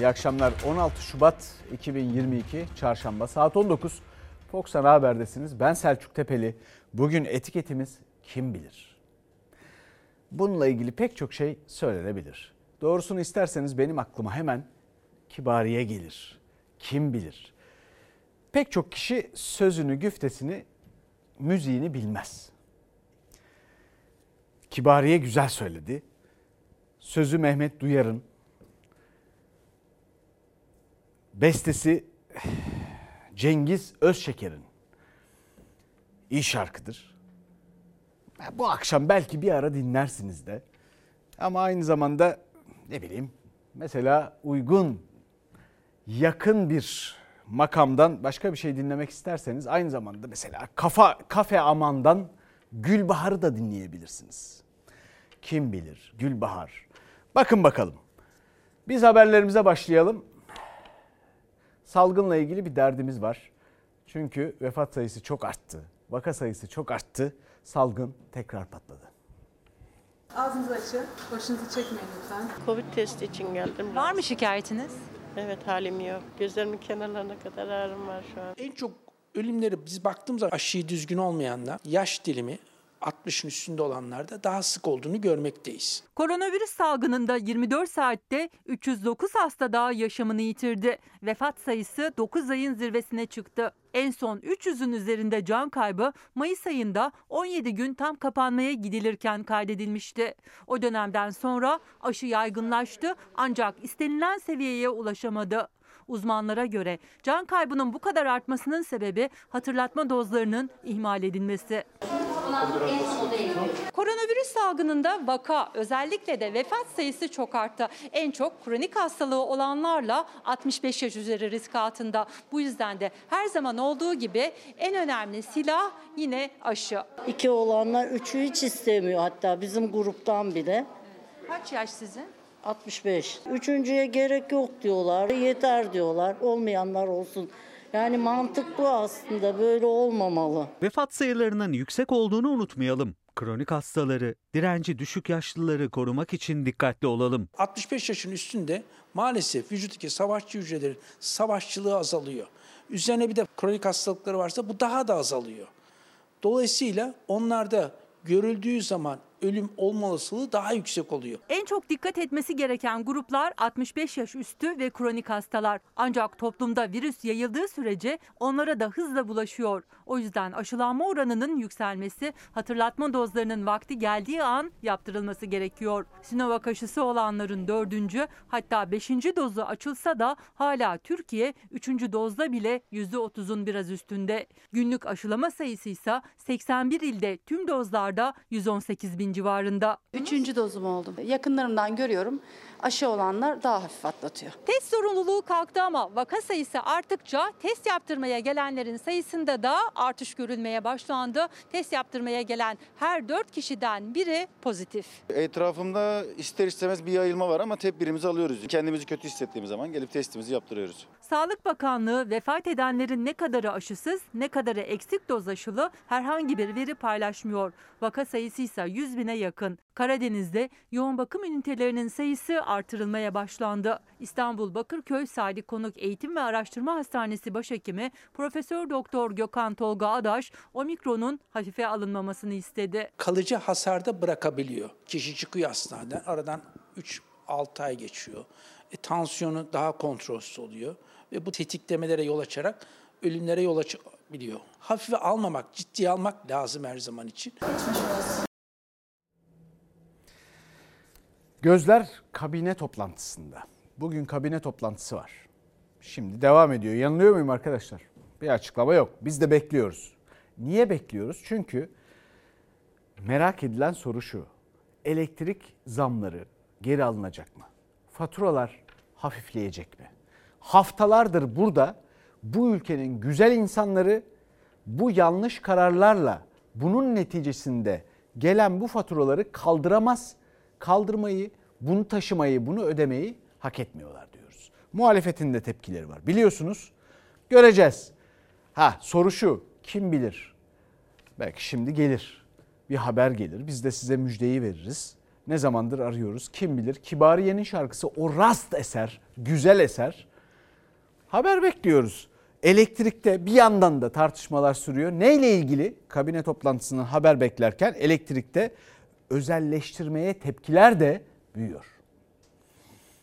İyi akşamlar. 16 Şubat 2022 Çarşamba saat 19. Fox Ana Haber'desiniz. Ben Selçuk Tepeli. Bugün etiketimiz kim bilir? Bununla ilgili pek çok şey söylenebilir. Doğrusunu isterseniz benim aklıma hemen kibariye gelir. Kim bilir? Pek çok kişi sözünü, güftesini, müziğini bilmez. Kibariye güzel söyledi. Sözü Mehmet Duyar'ın. Bestesi Cengiz Özşeker'in. İyi şarkıdır. Bu akşam belki bir ara dinlersiniz de. Ama aynı zamanda ne bileyim mesela uygun yakın bir makamdan başka bir şey dinlemek isterseniz aynı zamanda mesela kafa kafe amandan Gülbahar'ı da dinleyebilirsiniz. Kim bilir Gülbahar. Bakın bakalım. Biz haberlerimize başlayalım. Salgınla ilgili bir derdimiz var. Çünkü vefat sayısı çok arttı. Vaka sayısı çok arttı. Salgın tekrar patladı. Ağzınızı açın, başınızı çekmeyin lütfen. Covid testi için geldim. Var mı şikayetiniz? Evet halim yok. Gözlerimin kenarlarına kadar ağrım var şu an. En çok ölümleri biz baktığımız zaman aşıyı düzgün olmayanlar, yaş dilimi 60'ın üstünde olanlarda daha sık olduğunu görmekteyiz. Koronavirüs salgınında 24 saatte 309 hasta daha yaşamını yitirdi. Vefat sayısı 9 ayın zirvesine çıktı. En son 300'ün üzerinde can kaybı Mayıs ayında 17 gün tam kapanmaya gidilirken kaydedilmişti. O dönemden sonra aşı yaygınlaştı ancak istenilen seviyeye ulaşamadı. Uzmanlara göre can kaybının bu kadar artmasının sebebi hatırlatma dozlarının ihmal edilmesi. Koronavirüs salgınında vaka özellikle de vefat sayısı çok arttı. En çok kronik hastalığı olanlarla 65 yaş üzeri risk altında. Bu yüzden de her zaman olduğu gibi en önemli silah yine aşı. İki olanlar üçü hiç istemiyor hatta bizim gruptan bile. Kaç yaş sizin? 65. Üçüncüye gerek yok diyorlar. Yeter diyorlar. Olmayanlar olsun. Yani mantık bu aslında. Böyle olmamalı. Vefat sayılarının yüksek olduğunu unutmayalım. Kronik hastaları, direnci düşük yaşlıları korumak için dikkatli olalım. 65 yaşın üstünde maalesef vücuttaki savaşçı hücrelerin savaşçılığı azalıyor. Üzerine bir de kronik hastalıkları varsa bu daha da azalıyor. Dolayısıyla onlarda görüldüğü zaman ölüm olma olasılığı daha yüksek oluyor. En çok dikkat etmesi gereken gruplar 65 yaş üstü ve kronik hastalar. Ancak toplumda virüs yayıldığı sürece onlara da hızla bulaşıyor. O yüzden aşılanma oranının yükselmesi, hatırlatma dozlarının vakti geldiği an yaptırılması gerekiyor. Sinovac aşısı olanların dördüncü hatta beşinci dozu açılsa da hala Türkiye üçüncü dozda bile %30'un biraz üstünde. Günlük aşılama sayısı ise 81 ilde tüm dozlarda 118 bin civarında. Üçüncü dozum oldum. Yakınlarımdan görüyorum aşı olanlar daha hafif atlatıyor. Test zorunluluğu kalktı ama vaka sayısı arttıkça test yaptırmaya gelenlerin sayısında da artış görülmeye başlandı. Test yaptırmaya gelen her 4 kişiden biri pozitif. Etrafımda ister istemez bir yayılma var ama tedbirimizi alıyoruz. Kendimizi kötü hissettiğimiz zaman gelip testimizi yaptırıyoruz. Sağlık Bakanlığı vefat edenlerin ne kadarı aşısız, ne kadarı eksik doz aşılı herhangi bir veri paylaşmıyor. Vaka sayısı ise 100 bine yakın. Karadeniz'de yoğun bakım ünitelerinin sayısı artırılmaya başlandı. İstanbul Bakırköy Sadi Konuk Eğitim ve Araştırma Hastanesi Başhekimi Profesör Doktor Gökhan Tolga Adaş omikronun hafife alınmamasını istedi. Kalıcı hasarda bırakabiliyor. Kişi çıkıyor hastaneden aradan 3-6 ay geçiyor. E, tansiyonu daha kontrolsüz oluyor ve bu tetiklemelere yol açarak ölümlere yol açabiliyor. Hafife almamak, ciddiye almak lazım her zaman için. Gözler kabine toplantısında. Bugün kabine toplantısı var. Şimdi devam ediyor. Yanılıyor muyum arkadaşlar? Bir açıklama yok. Biz de bekliyoruz. Niye bekliyoruz? Çünkü merak edilen soru şu. Elektrik zamları geri alınacak mı? Faturalar hafifleyecek mi? Haftalardır burada bu ülkenin güzel insanları bu yanlış kararlarla bunun neticesinde gelen bu faturaları kaldıramaz kaldırmayı, bunu taşımayı, bunu ödemeyi hak etmiyorlar diyoruz. Muhalefetin de tepkileri var. Biliyorsunuz. Göreceğiz. Ha soru şu. Kim bilir? Belki şimdi gelir. Bir haber gelir. Biz de size müjdeyi veririz. ne zamandır arıyoruz. Kim bilir Kibariye'nin şarkısı o rast eser, güzel eser. Haber bekliyoruz. Elektrikte bir yandan da tartışmalar sürüyor. Neyle ilgili? Kabine toplantısından haber beklerken elektrikte özelleştirmeye tepkiler de büyüyor.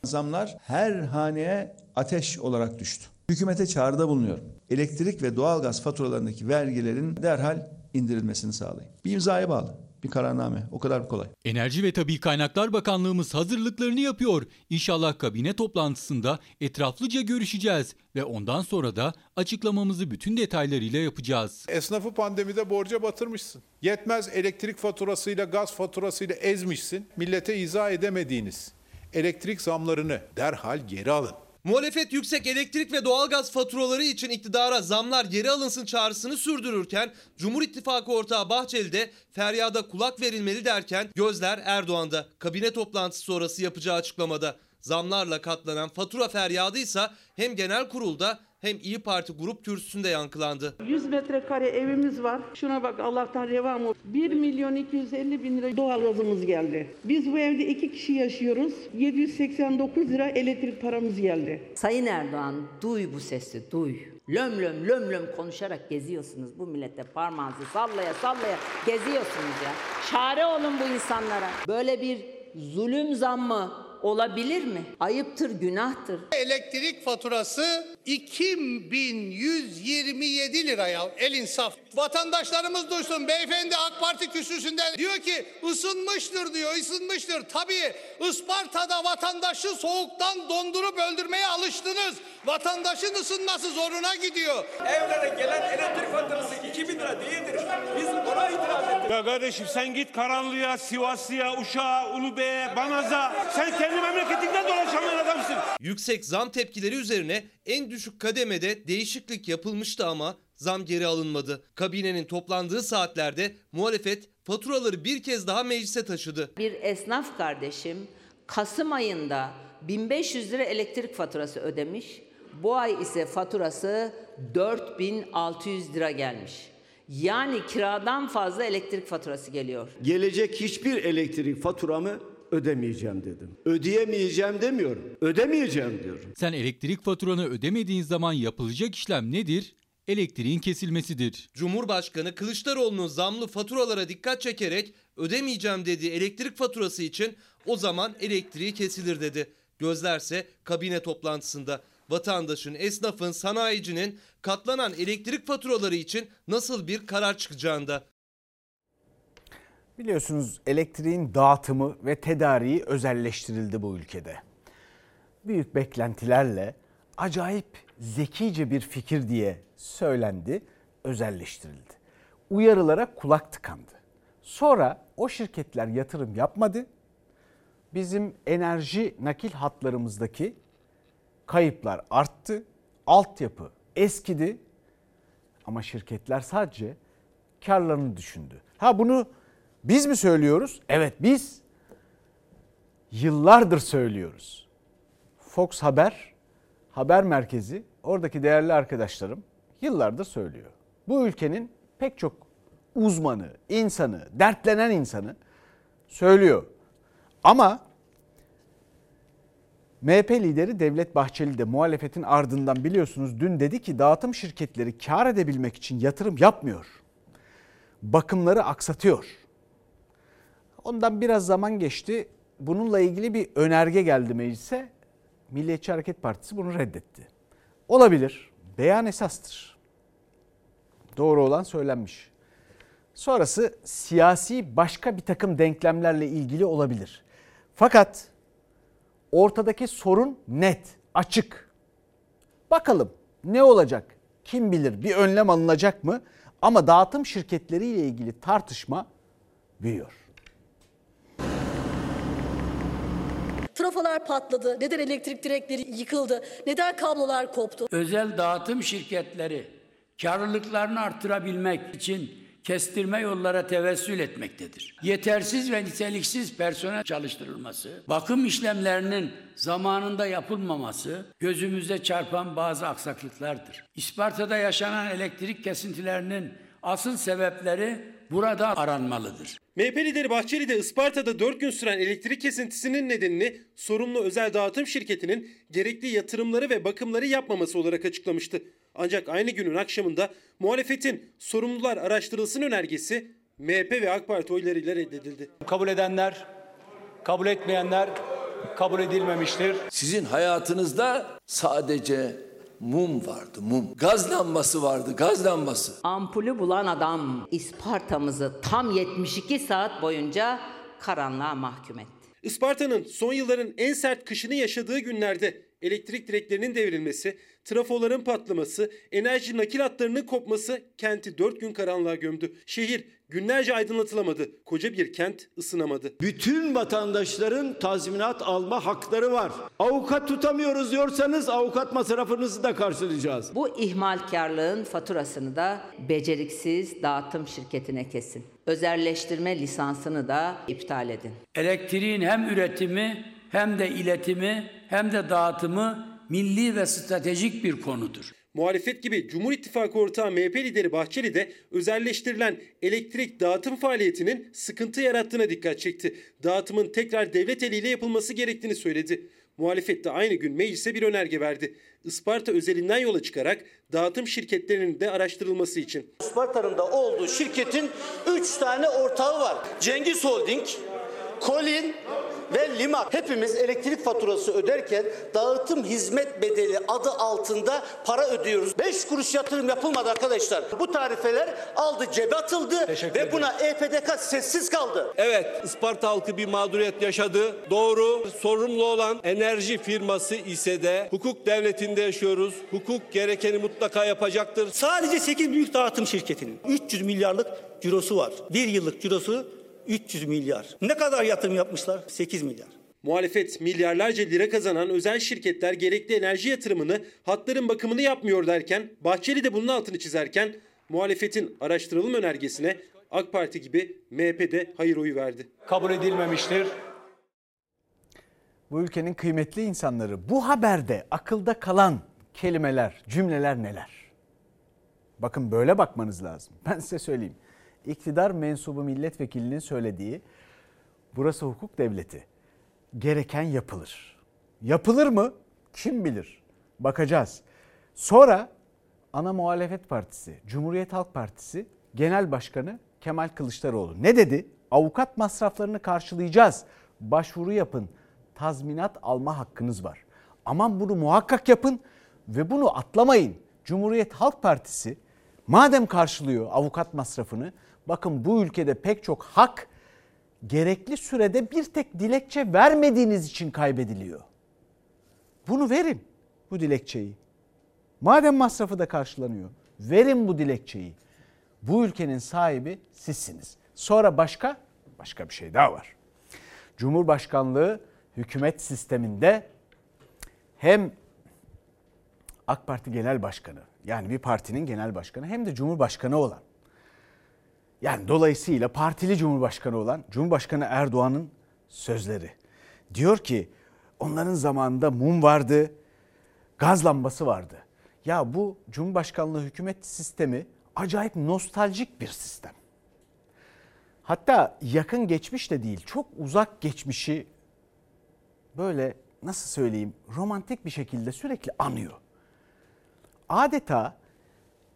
Zamlar her haneye ateş olarak düştü. Hükümete çağrıda bulunuyorum. Elektrik ve doğalgaz faturalarındaki vergilerin derhal indirilmesini sağlayın. Bir imzaya bağlı. Bir kararname. O kadar kolay. Enerji ve Tabi Kaynaklar Bakanlığımız hazırlıklarını yapıyor. İnşallah kabine toplantısında etraflıca görüşeceğiz ve ondan sonra da açıklamamızı bütün detaylarıyla yapacağız. Esnafı pandemide borca batırmışsın. Yetmez elektrik faturasıyla, gaz faturasıyla ezmişsin. Millete izah edemediğiniz elektrik zamlarını derhal geri alın. Muhalefet yüksek elektrik ve doğalgaz faturaları için iktidara zamlar geri alınsın çağrısını sürdürürken Cumhur İttifakı ortağı Bahçeli de feryada kulak verilmeli derken gözler Erdoğan'da. Kabine toplantısı sonrası yapacağı açıklamada zamlarla katlanan fatura feryadı ise hem genel kurulda hem İyi Parti grup kürsüsünde yankılandı. 100 metrekare evimiz var. Şuna bak Allah'tan revam olsun. 1 milyon 250 bin lira doğalgazımız geldi. Biz bu evde iki kişi yaşıyoruz. 789 lira elektrik paramız geldi. Sayın Erdoğan duy bu sesi duy. Löm löm löm löm konuşarak geziyorsunuz bu millete parmağınızı sallaya sallaya geziyorsunuz ya. Çare olun bu insanlara. Böyle bir zulüm zammı olabilir mi? Ayıptır, günahtır. Elektrik faturası 2127 liraya el insaf. Vatandaşlarımız duysun beyefendi AK Parti kürsüsünde diyor ki ısınmıştır diyor ısınmıştır. Tabii Isparta'da vatandaşı soğuktan dondurup öldürmeye alıştınız. Vatandaşın ısınması zoruna gidiyor. Evlere gelen elektrik faturası 2000 lira değildir. Biz ona itiraz ettik. Ya kardeşim sen git Karanlı'ya, Sivaslı'ya, Uşak'a, Ulubey'e, Banaz'a. Sen kendi memleketinden dolaşamayan adamsın. Yüksek zam tepkileri üzerine en düşük kademede değişiklik yapılmıştı ama zam geri alınmadı. Kabinenin toplandığı saatlerde muhalefet faturaları bir kez daha meclise taşıdı. Bir esnaf kardeşim Kasım ayında 1500 lira elektrik faturası ödemiş. Bu ay ise faturası 4600 lira gelmiş. Yani kiradan fazla elektrik faturası geliyor. Gelecek hiçbir elektrik faturamı ödemeyeceğim dedim. Ödeyemeyeceğim demiyorum. Ödemeyeceğim diyorum. Sen elektrik faturanı ödemediğin zaman yapılacak işlem nedir? Elektriğin kesilmesidir. Cumhurbaşkanı Kılıçdaroğlu'nun zamlı faturalara dikkat çekerek ödemeyeceğim dediği elektrik faturası için o zaman elektriği kesilir dedi. Gözlerse kabine toplantısında vatandaşın, esnafın, sanayicinin katlanan elektrik faturaları için nasıl bir karar çıkacağında. Biliyorsunuz elektriğin dağıtımı ve tedariği özelleştirildi bu ülkede. Büyük beklentilerle acayip zekice bir fikir diye söylendi, özelleştirildi. Uyarılara kulak tıkandı. Sonra o şirketler yatırım yapmadı. Bizim enerji nakil hatlarımızdaki kayıplar arttı. Altyapı eskidi. Ama şirketler sadece karlarını düşündü. Ha bunu biz mi söylüyoruz? Evet biz yıllardır söylüyoruz. Fox Haber, haber merkezi, oradaki değerli arkadaşlarım yıllardır söylüyor. Bu ülkenin pek çok uzmanı, insanı, dertlenen insanı söylüyor. Ama MHP lideri Devlet Bahçeli de muhalefetin ardından biliyorsunuz dün dedi ki dağıtım şirketleri kar edebilmek için yatırım yapmıyor. Bakımları aksatıyor. Ondan biraz zaman geçti. Bununla ilgili bir önerge geldi meclise. Milliyetçi Hareket Partisi bunu reddetti. Olabilir. Beyan esastır. Doğru olan söylenmiş. Sonrası siyasi başka bir takım denklemlerle ilgili olabilir. Fakat ortadaki sorun net, açık. Bakalım ne olacak? Kim bilir bir önlem alınacak mı? Ama dağıtım şirketleriyle ilgili tartışma büyüyor. Trafolar patladı. Neden elektrik direkleri yıkıldı? Neden kablolar koptu? Özel dağıtım şirketleri karlılıklarını artırabilmek için kestirme yollara tevessül etmektedir. Yetersiz ve niteliksiz personel çalıştırılması, bakım işlemlerinin zamanında yapılmaması gözümüzde çarpan bazı aksaklıklardır. İsparta'da yaşanan elektrik kesintilerinin asıl sebepleri burada aranmalıdır. MHP lideri Bahçeli de Isparta'da 4 gün süren elektrik kesintisinin nedenini sorumlu özel dağıtım şirketinin gerekli yatırımları ve bakımları yapmaması olarak açıklamıştı. Ancak aynı günün akşamında muhalefetin sorumlular araştırılsın önergesi MHP ve AK Parti oylarıyla reddedildi. Kabul edenler, kabul etmeyenler kabul edilmemiştir. Sizin hayatınızda sadece mum vardı, mum. Gaz lambası vardı, gaz lambası. Ampulü bulan adam İsparta'mızı tam 72 saat boyunca karanlığa mahkum etti. Isparta'nın son yılların en sert kışını yaşadığı günlerde elektrik direklerinin devrilmesi, trafoların patlaması, enerji nakil hatlarının kopması kenti 4 gün karanlığa gömdü. Şehir günlerce aydınlatılamadı. Koca bir kent ısınamadı. Bütün vatandaşların tazminat alma hakları var. Avukat tutamıyoruz diyorsanız avukat masrafınızı da karşılayacağız. Bu ihmalkarlığın faturasını da beceriksiz dağıtım şirketine kesin. Özelleştirme lisansını da iptal edin. Elektriğin hem üretimi hem de iletimi hem de dağıtımı milli ve stratejik bir konudur. Muhalefet gibi Cumhur İttifakı ortağı MHP lideri Bahçeli de özelleştirilen elektrik dağıtım faaliyetinin sıkıntı yarattığına dikkat çekti. Dağıtımın tekrar devlet eliyle yapılması gerektiğini söyledi. Muhalefet de aynı gün meclise bir önerge verdi. Isparta özelinden yola çıkarak dağıtım şirketlerinin de araştırılması için. Isparta'nın da olduğu şirketin 3 tane ortağı var. Cengiz Holding, Kolin ve Limak. Hepimiz elektrik faturası öderken dağıtım hizmet bedeli adı altında para ödüyoruz. 5 kuruş yatırım yapılmadı arkadaşlar. Bu tarifeler aldı cebe atıldı ve buna EPDK sessiz kaldı. Evet, Isparta halkı bir mağduriyet yaşadı. Doğru, sorumlu olan enerji firması ise de hukuk devletinde yaşıyoruz. Hukuk gerekeni mutlaka yapacaktır. Sadece 8 büyük dağıtım şirketinin 300 milyarlık cirosu var. Bir yıllık cirosu 300 milyar. Ne kadar yatırım yapmışlar? 8 milyar. Muhalefet milyarlarca lira kazanan özel şirketler gerekli enerji yatırımını, hatların bakımını yapmıyor derken, Bahçeli de bunun altını çizerken muhalefetin araştıralım önergesine AK Parti gibi MHP de hayır oyu verdi. Kabul edilmemiştir. Bu ülkenin kıymetli insanları bu haberde akılda kalan kelimeler, cümleler neler? Bakın böyle bakmanız lazım. Ben size söyleyeyim. İktidar mensubu milletvekilinin söylediği burası hukuk devleti. Gereken yapılır. Yapılır mı? Kim bilir? Bakacağız. Sonra ana muhalefet partisi, Cumhuriyet Halk Partisi Genel Başkanı Kemal Kılıçdaroğlu ne dedi? Avukat masraflarını karşılayacağız. Başvuru yapın. Tazminat alma hakkınız var. Aman bunu muhakkak yapın ve bunu atlamayın. Cumhuriyet Halk Partisi madem karşılıyor avukat masrafını bakın bu ülkede pek çok hak gerekli sürede bir tek dilekçe vermediğiniz için kaybediliyor. Bunu verin bu dilekçeyi. Madem masrafı da karşılanıyor verin bu dilekçeyi. Bu ülkenin sahibi sizsiniz. Sonra başka başka bir şey daha var. Cumhurbaşkanlığı hükümet sisteminde hem AK Parti Genel Başkanı yani bir partinin genel başkanı hem de cumhurbaşkanı olan yani dolayısıyla partili cumhurbaşkanı olan Cumhurbaşkanı Erdoğan'ın sözleri. Diyor ki onların zamanında mum vardı, gaz lambası vardı. Ya bu Cumhurbaşkanlığı hükümet sistemi acayip nostaljik bir sistem. Hatta yakın geçmiş de değil, çok uzak geçmişi böyle nasıl söyleyeyim romantik bir şekilde sürekli anıyor. Adeta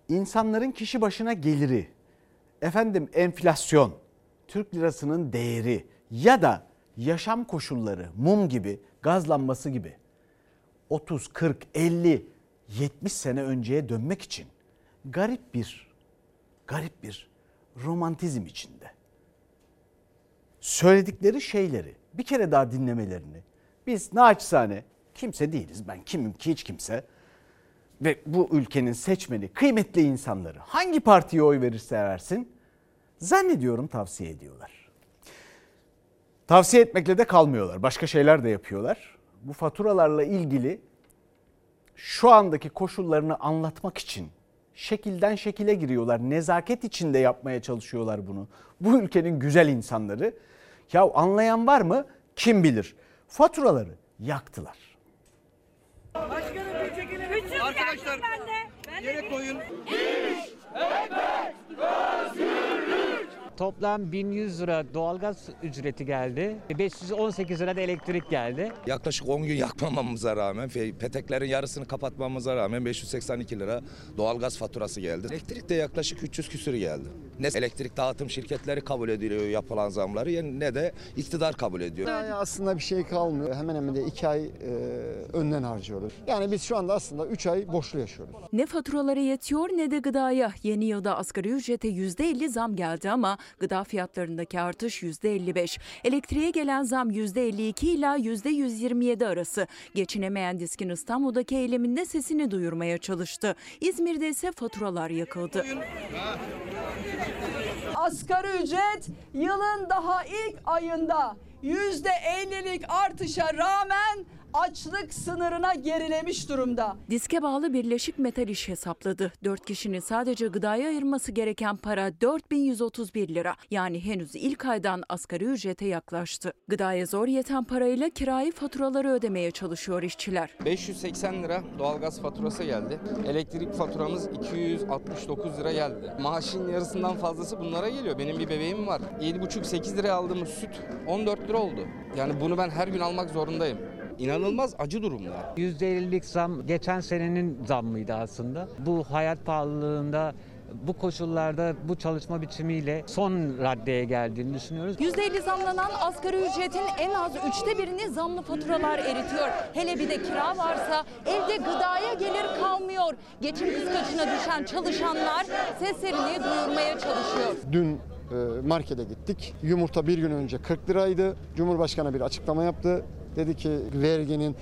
insanların kişi başına geliri, efendim enflasyon, Türk lirasının değeri ya da yaşam koşulları mum gibi, gaz lambası gibi 30, 40, 50, 70 sene önceye dönmek için garip bir garip bir romantizm içinde. Söyledikleri şeyleri bir kere daha dinlemelerini. Biz naçizane kimse değiliz. Ben kimim ki hiç kimse ve bu ülkenin seçmeni kıymetli insanları hangi partiye oy verirse versin zannediyorum tavsiye ediyorlar. Tavsiye etmekle de kalmıyorlar. Başka şeyler de yapıyorlar. Bu faturalarla ilgili şu andaki koşullarını anlatmak için şekilden şekile giriyorlar. Nezaket içinde yapmaya çalışıyorlar bunu. Bu ülkenin güzel insanları. Ya anlayan var mı? Kim bilir. Faturaları yaktılar. Başkanım. Arkadaşlar yere koyun. Toplam 1100 lira doğalgaz ücreti geldi. 518 lira da elektrik geldi. Yaklaşık 10 gün yakmamamıza rağmen, peteklerin yarısını kapatmamıza rağmen 582 lira doğalgaz faturası geldi. Elektrik de yaklaşık 300 küsür geldi. Ne elektrik dağıtım şirketleri kabul ediyor yapılan zamları ne de iktidar kabul ediyor. Yani aslında bir şey kalmıyor. Hemen hemen de iki ay e, önden harcıyoruz. Yani biz şu anda aslında 3 ay boşlu yaşıyoruz. Ne faturalara yetiyor ne de gıdaya. Yeni yılda asgari ücrete %50 zam geldi ama gıda fiyatlarındaki artış %55. Elektriğe gelen zam %52 ila %127 arası. Geçinemeyen diskin İstanbul'daki eyleminde sesini duyurmaya çalıştı. İzmir'de ise faturalar yakıldı. Asgari ücret yılın daha ilk ayında %50'lik artışa rağmen açlık sınırına gerilemiş durumda. Diske bağlı Birleşik Metal İş hesapladı. 4 kişinin sadece gıdaya ayırması gereken para 4131 lira. Yani henüz ilk aydan asgari ücrete yaklaştı. Gıdaya zor yeten parayla kirayı faturaları ödemeye çalışıyor işçiler. 580 lira doğalgaz faturası geldi. Elektrik faturamız 269 lira geldi. Maaşın yarısından fazlası bunlara geliyor. Benim bir bebeğim var. 7,5-8 liraya aldığımız süt 14 lira oldu. Yani bunu ben her gün almak zorundayım. İnanılmaz acı durumlar. %50'lik zam geçen senenin zammıydı aslında. Bu hayat pahalılığında bu koşullarda bu çalışma biçimiyle son raddeye geldiğini düşünüyoruz. %50 zamlanan asgari ücretin en az üçte birini zamlı faturalar eritiyor. Hele bir de kira varsa evde gıdaya gelir kalmıyor. Geçim kıskacına düşen çalışanlar seslerini duyurmaya çalışıyor. Dün e, markete gittik. Yumurta bir gün önce 40 liraydı. Cumhurbaşkanı bir açıklama yaptı. Dedi ki verginin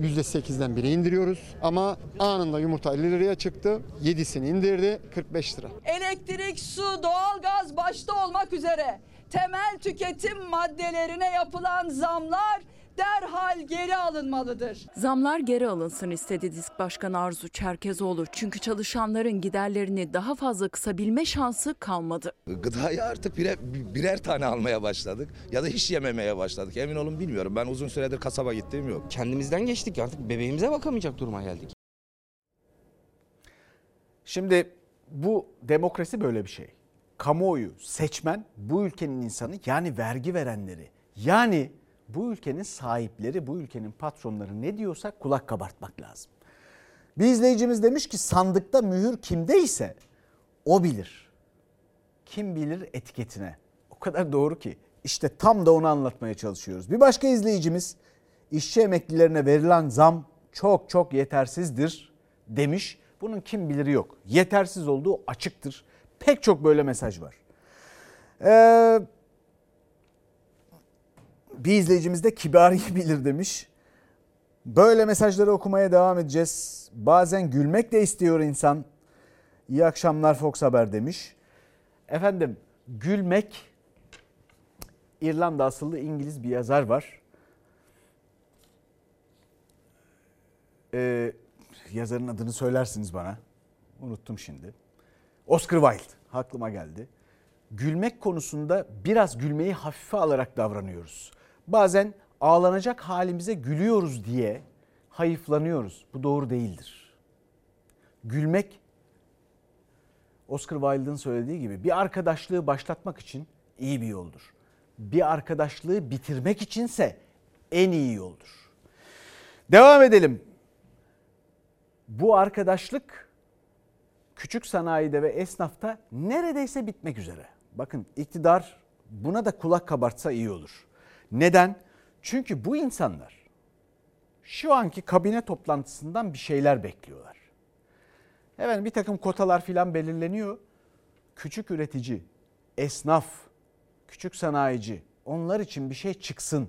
%8'den biri indiriyoruz. Ama anında yumurta 50 liraya çıktı. 7'sini indirdi 45 lira. Elektrik, su, doğalgaz başta olmak üzere temel tüketim maddelerine yapılan zamlar derhal geri alınmalıdır. Zamlar geri alınsın istedi Disk Başkanı Arzu Çerkezoğlu. Çünkü çalışanların giderlerini daha fazla kısabilme şansı kalmadı. Gıdayı artık birer, birer tane almaya başladık ya da hiç yememeye başladık. Emin olun bilmiyorum. Ben uzun süredir kasaba gittiğim yok. Kendimizden geçtik artık bebeğimize bakamayacak duruma geldik. Şimdi bu demokrasi böyle bir şey. Kamuoyu, seçmen bu ülkenin insanı yani vergi verenleri yani bu ülkenin sahipleri, bu ülkenin patronları ne diyorsa kulak kabartmak lazım. Bir izleyicimiz demiş ki sandıkta mühür kimdeyse o bilir. Kim bilir etiketine. O kadar doğru ki. İşte tam da onu anlatmaya çalışıyoruz. Bir başka izleyicimiz işçi emeklilerine verilen zam çok çok yetersizdir demiş. Bunun kim biliri yok. Yetersiz olduğu açıktır. Pek çok böyle mesaj var. Ee, bir izleyicimiz de kibari bilir demiş. Böyle mesajları okumaya devam edeceğiz. Bazen gülmek de istiyor insan. İyi akşamlar Fox Haber demiş. Efendim gülmek İrlanda asıllı İngiliz bir yazar var. Ee, yazarın adını söylersiniz bana. Unuttum şimdi. Oscar Wilde aklıma geldi. Gülmek konusunda biraz gülmeyi hafife alarak davranıyoruz. Bazen ağlanacak halimize gülüyoruz diye hayıflanıyoruz. Bu doğru değildir. Gülmek Oscar Wilde'ın söylediği gibi bir arkadaşlığı başlatmak için iyi bir yoldur. Bir arkadaşlığı bitirmek içinse en iyi yoldur. Devam edelim. Bu arkadaşlık küçük sanayide ve esnafta neredeyse bitmek üzere. Bakın iktidar buna da kulak kabartsa iyi olur. Neden? Çünkü bu insanlar şu anki kabine toplantısından bir şeyler bekliyorlar. Evet bir takım kotalar filan belirleniyor. Küçük üretici, esnaf, küçük sanayici onlar için bir şey çıksın.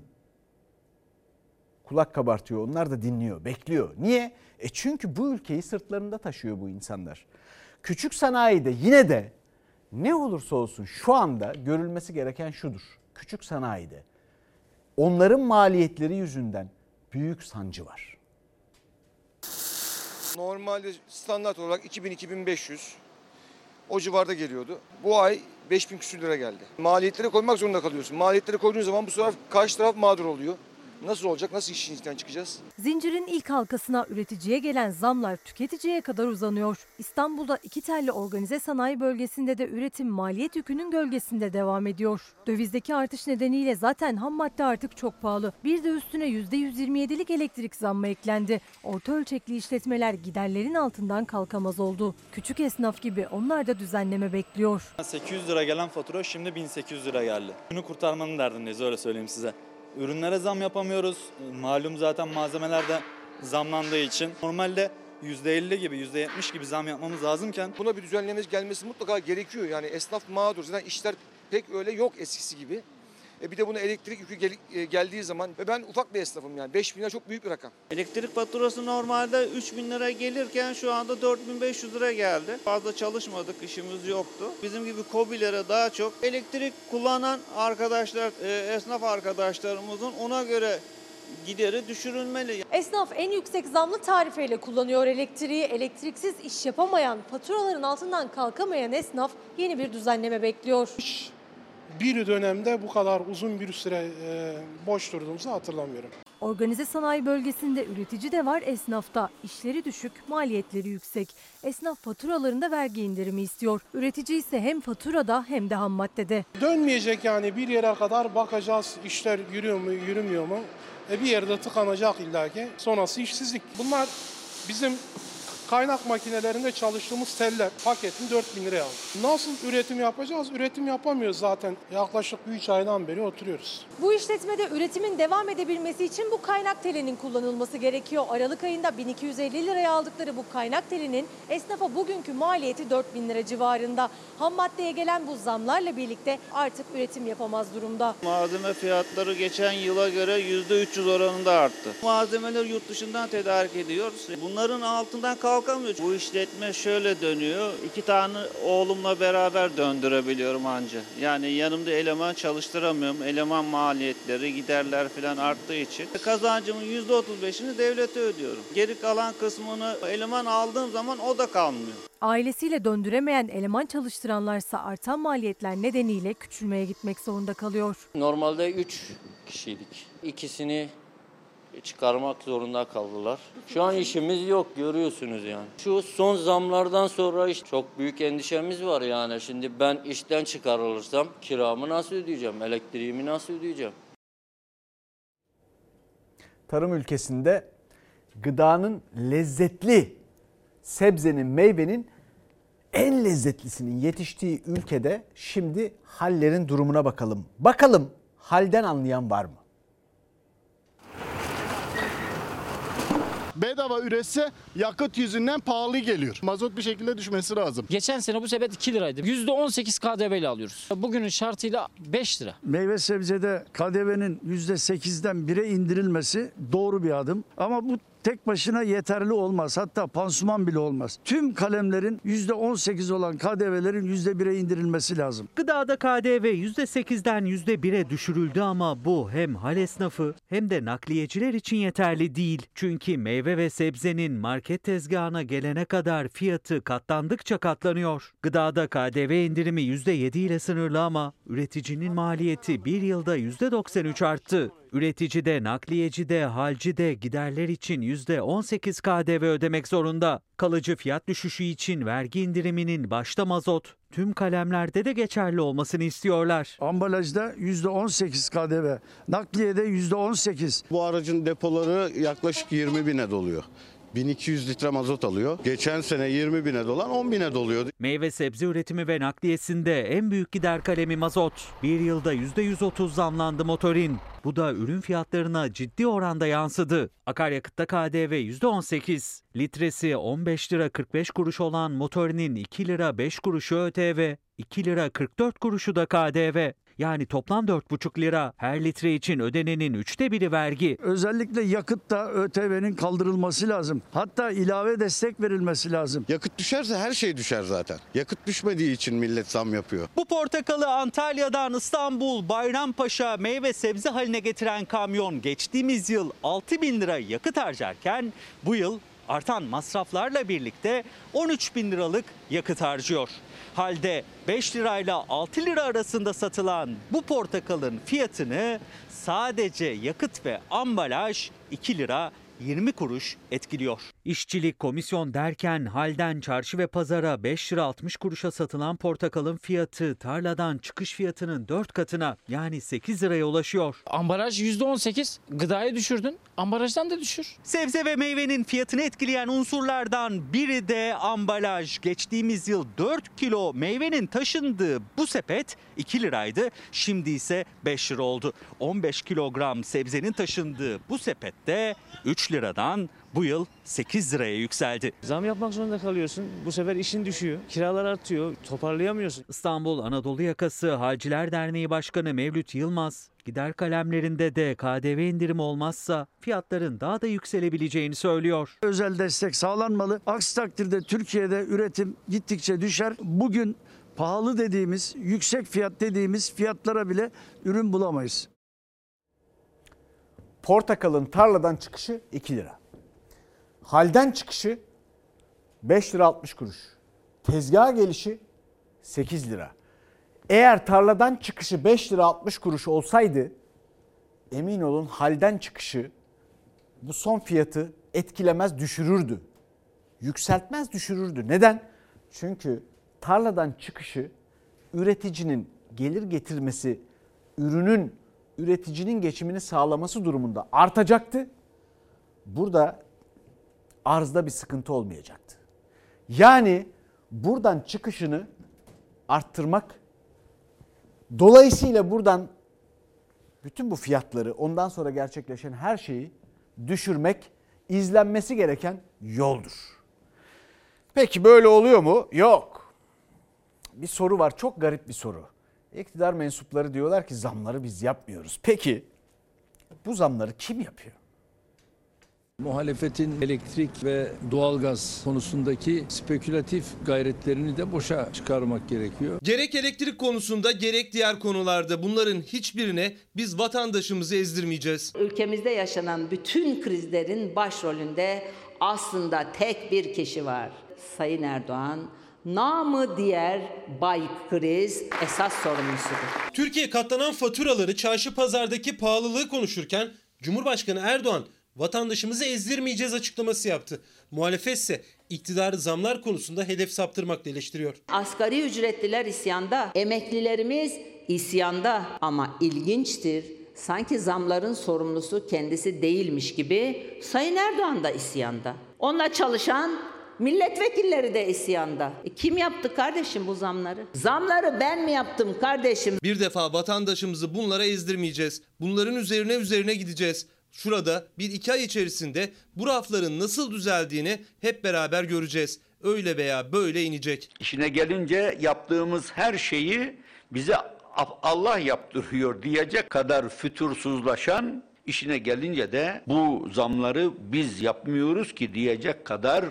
Kulak kabartıyor onlar da dinliyor, bekliyor. Niye? E çünkü bu ülkeyi sırtlarında taşıyor bu insanlar. Küçük sanayide yine de ne olursa olsun şu anda görülmesi gereken şudur. Küçük sanayide onların maliyetleri yüzünden büyük sancı var. Normalde standart olarak 2000-2500 o civarda geliyordu. Bu ay 5000 küsür lira geldi. Maliyetleri koymak zorunda kalıyorsun. Maliyetleri koyduğun zaman bu sefer karşı taraf mağdur oluyor. Nasıl olacak? Nasıl işin içinden çıkacağız? Zincirin ilk halkasına üreticiye gelen zamlar tüketiciye kadar uzanıyor. İstanbul'da iki telli organize sanayi bölgesinde de üretim maliyet yükünün gölgesinde devam ediyor. Dövizdeki artış nedeniyle zaten ham madde artık çok pahalı. Bir de üstüne %127'lik elektrik zammı eklendi. Orta ölçekli işletmeler giderlerin altından kalkamaz oldu. Küçük esnaf gibi onlar da düzenleme bekliyor. 800 lira gelen fatura şimdi 1800 lira geldi. Günü kurtarmanın derdindeyiz öyle söyleyeyim size. Ürünlere zam yapamıyoruz. Malum zaten malzemeler de zamlandığı için. Normalde %50 gibi %70 gibi zam yapmamız lazımken Buna bir düzenleme gelmesi mutlaka gerekiyor. Yani esnaf mağdur. Zaten işler pek öyle yok eskisi gibi. E bir de buna elektrik yükü gel- e, geldiği zaman ve ben ufak bir esnafım yani 5 bin lira çok büyük bir rakam. Elektrik faturası normalde 3000 lira gelirken şu anda 4500 lira geldi. Fazla çalışmadık, işimiz yoktu. Bizim gibi kobilere daha çok elektrik kullanan arkadaşlar, e, esnaf arkadaşlarımızın ona göre gideri düşürülmeli. Esnaf en yüksek zamlı tarifeyle kullanıyor elektriği. Elektriksiz iş yapamayan, faturaların altından kalkamayan esnaf yeni bir düzenleme bekliyor. Bir dönemde bu kadar uzun bir süre e, boş durduğumuzu hatırlamıyorum. Organize sanayi bölgesinde üretici de var esnafta. İşleri düşük, maliyetleri yüksek. Esnaf faturalarında vergi indirimi istiyor. Üretici ise hem faturada hem de ham maddede. Dönmeyecek yani bir yere kadar bakacağız işler yürüyor mu yürümüyor mu? E bir yerde tıkanacak illaki. Sonrası işsizlik. Bunlar bizim kaynak makinelerinde çalıştığımız teller paketini 4000 liraya aldık. Nasıl üretim yapacağız? Üretim yapamıyoruz zaten. Yaklaşık 3 aydan beri oturuyoruz. Bu işletmede üretimin devam edebilmesi için bu kaynak telinin kullanılması gerekiyor. Aralık ayında 1250 liraya aldıkları bu kaynak telinin esnafa bugünkü maliyeti 4000 lira civarında. Ham maddeye gelen bu zamlarla birlikte artık üretim yapamaz durumda. Malzeme fiyatları geçen yıla göre %300 oranında arttı. Malzemeler yurt dışından tedarik ediyoruz. Bunların altından kalkamıyoruz. Bu işletme şöyle dönüyor. İki tane oğlumla beraber döndürebiliyorum anca. Yani yanımda eleman çalıştıramıyorum. Eleman maliyetleri, giderler falan arttığı için. Kazancımın %35'ini devlete ödüyorum. Geri kalan kısmını eleman aldığım zaman o da kalmıyor. Ailesiyle döndüremeyen eleman çalıştıranlarsa artan maliyetler nedeniyle küçülmeye gitmek zorunda kalıyor. Normalde 3 kişiydik. İkisini çıkarmak zorunda kaldılar. Şu an işimiz yok görüyorsunuz yani. Şu son zamlardan sonra iş, çok büyük endişemiz var yani. Şimdi ben işten çıkarılırsam kiramı nasıl ödeyeceğim? Elektriğimi nasıl ödeyeceğim? Tarım ülkesinde gıdanın lezzetli, sebzenin, meyvenin en lezzetlisinin yetiştiği ülkede şimdi hallerin durumuna bakalım. Bakalım halden anlayan var mı? Bedava üretse yakıt yüzünden pahalı geliyor. Mazot bir şekilde düşmesi lazım. Geçen sene bu sepet 2 liraydı. %18 KDV ile alıyoruz. Bugünün şartıyla 5 lira. Meyve sebzede KDV'nin %8'den 1'e indirilmesi doğru bir adım. Ama bu tek başına yeterli olmaz. Hatta pansuman bile olmaz. Tüm kalemlerin %18 olan KDV'lerin %1'e indirilmesi lazım. Gıdada KDV %8'den %1'e düşürüldü ama bu hem hal esnafı hem de nakliyeciler için yeterli değil. Çünkü meyve ve sebzenin market tezgahına gelene kadar fiyatı katlandıkça katlanıyor. Gıdada KDV indirimi %7 ile sınırlı ama üreticinin maliyeti bir yılda %93 arttı. Üreticide, nakliyecide, halcide giderler için %18 KDV ödemek zorunda. Kalıcı fiyat düşüşü için vergi indiriminin başta mazot, tüm kalemlerde de geçerli olmasını istiyorlar. Ambalajda %18 KDV, nakliyede %18. Bu aracın depoları yaklaşık 20 bine doluyor. 1200 litre mazot alıyor. Geçen sene 20 bine dolan 10 bine doluyordu. Meyve sebze üretimi ve nakliyesinde en büyük gider kalemi mazot. Bir yılda %130 zamlandı motorin. Bu da ürün fiyatlarına ciddi oranda yansıdı. Akaryakıtta KDV %18. Litresi 15 lira 45 kuruş olan motorinin 2 lira 5 kuruşu ÖTV, 2 lira 44 kuruşu da KDV. Yani toplam 4,5 lira. Her litre için ödenenin üçte biri vergi. Özellikle yakıtta ÖTV'nin kaldırılması lazım. Hatta ilave destek verilmesi lazım. Yakıt düşerse her şey düşer zaten. Yakıt düşmediği için millet zam yapıyor. Bu portakalı Antalya'dan İstanbul Bayrampaşa meyve sebze haline getiren kamyon geçtiğimiz yıl 6 bin lira yakıt harcarken bu yıl artan masraflarla birlikte 13 bin liralık yakıt harcıyor. Halde 5 lirayla 6 lira arasında satılan bu portakalın fiyatını sadece yakıt ve ambalaj 2 lira 20 kuruş etkiliyor. İşçilik komisyon derken halden çarşı ve pazara 5 lira 60 kuruşa satılan portakalın fiyatı tarladan çıkış fiyatının 4 katına yani 8 liraya ulaşıyor. Ambalaj %18 gıdaya düşürdün. Ambalajdan da düşür. Sebze ve meyvenin fiyatını etkileyen unsurlardan biri de ambalaj. Geçtiğimiz yıl 4 kilo meyvenin taşındığı bu sepet 2 liraydı. Şimdi ise 5 lira oldu. 15 kilogram sebzenin taşındığı bu sepette 3 liradan bu yıl 8 liraya yükseldi. Zam yapmak zorunda kalıyorsun. Bu sefer işin düşüyor. Kiralar artıyor. Toparlayamıyorsun. İstanbul Anadolu Yakası Halciler Derneği Başkanı Mevlüt Yılmaz, gider kalemlerinde de KDV indirimi olmazsa fiyatların daha da yükselebileceğini söylüyor. Özel destek sağlanmalı. Aksi takdirde Türkiye'de üretim gittikçe düşer. Bugün pahalı dediğimiz, yüksek fiyat dediğimiz fiyatlara bile ürün bulamayız. Portakalın tarladan çıkışı 2 lira. Halden çıkışı 5 lira 60 kuruş. Tezgaha gelişi 8 lira. Eğer tarladan çıkışı 5 lira 60 kuruş olsaydı emin olun halden çıkışı bu son fiyatı etkilemez düşürürdü. Yükseltmez düşürürdü. Neden? Çünkü tarladan çıkışı üreticinin gelir getirmesi, ürünün üreticinin geçimini sağlaması durumunda artacaktı. Burada arzda bir sıkıntı olmayacaktı. Yani buradan çıkışını arttırmak dolayısıyla buradan bütün bu fiyatları ondan sonra gerçekleşen her şeyi düşürmek izlenmesi gereken yoldur. Peki böyle oluyor mu? Yok. Bir soru var çok garip bir soru. İktidar mensupları diyorlar ki zamları biz yapmıyoruz. Peki bu zamları kim yapıyor? Muhalefetin elektrik ve doğalgaz konusundaki spekülatif gayretlerini de boşa çıkarmak gerekiyor. Gerek elektrik konusunda gerek diğer konularda bunların hiçbirine biz vatandaşımızı ezdirmeyeceğiz. Ülkemizde yaşanan bütün krizlerin başrolünde aslında tek bir kişi var. Sayın Erdoğan namı diğer Bay Kriz esas sorumlusudur. Türkiye katlanan faturaları çarşı pazardaki pahalılığı konuşurken Cumhurbaşkanı Erdoğan vatandaşımızı ezdirmeyeceğiz açıklaması yaptı. Muhalefet ise iktidarı zamlar konusunda hedef saptırmakla eleştiriyor. Asgari ücretliler isyanda, emeklilerimiz isyanda ama ilginçtir. Sanki zamların sorumlusu kendisi değilmiş gibi Sayın Erdoğan da isyanda. Onunla çalışan Milletvekilleri de isyanda. E kim yaptı kardeşim bu zamları? Zamları ben mi yaptım kardeşim? Bir defa vatandaşımızı bunlara ezdirmeyeceğiz. Bunların üzerine üzerine gideceğiz. Şurada bir iki ay içerisinde bu rafların nasıl düzeldiğini hep beraber göreceğiz. Öyle veya böyle inecek. İşine gelince yaptığımız her şeyi bize Allah yaptırıyor diyecek kadar fütursuzlaşan işine gelince de bu zamları biz yapmıyoruz ki diyecek kadar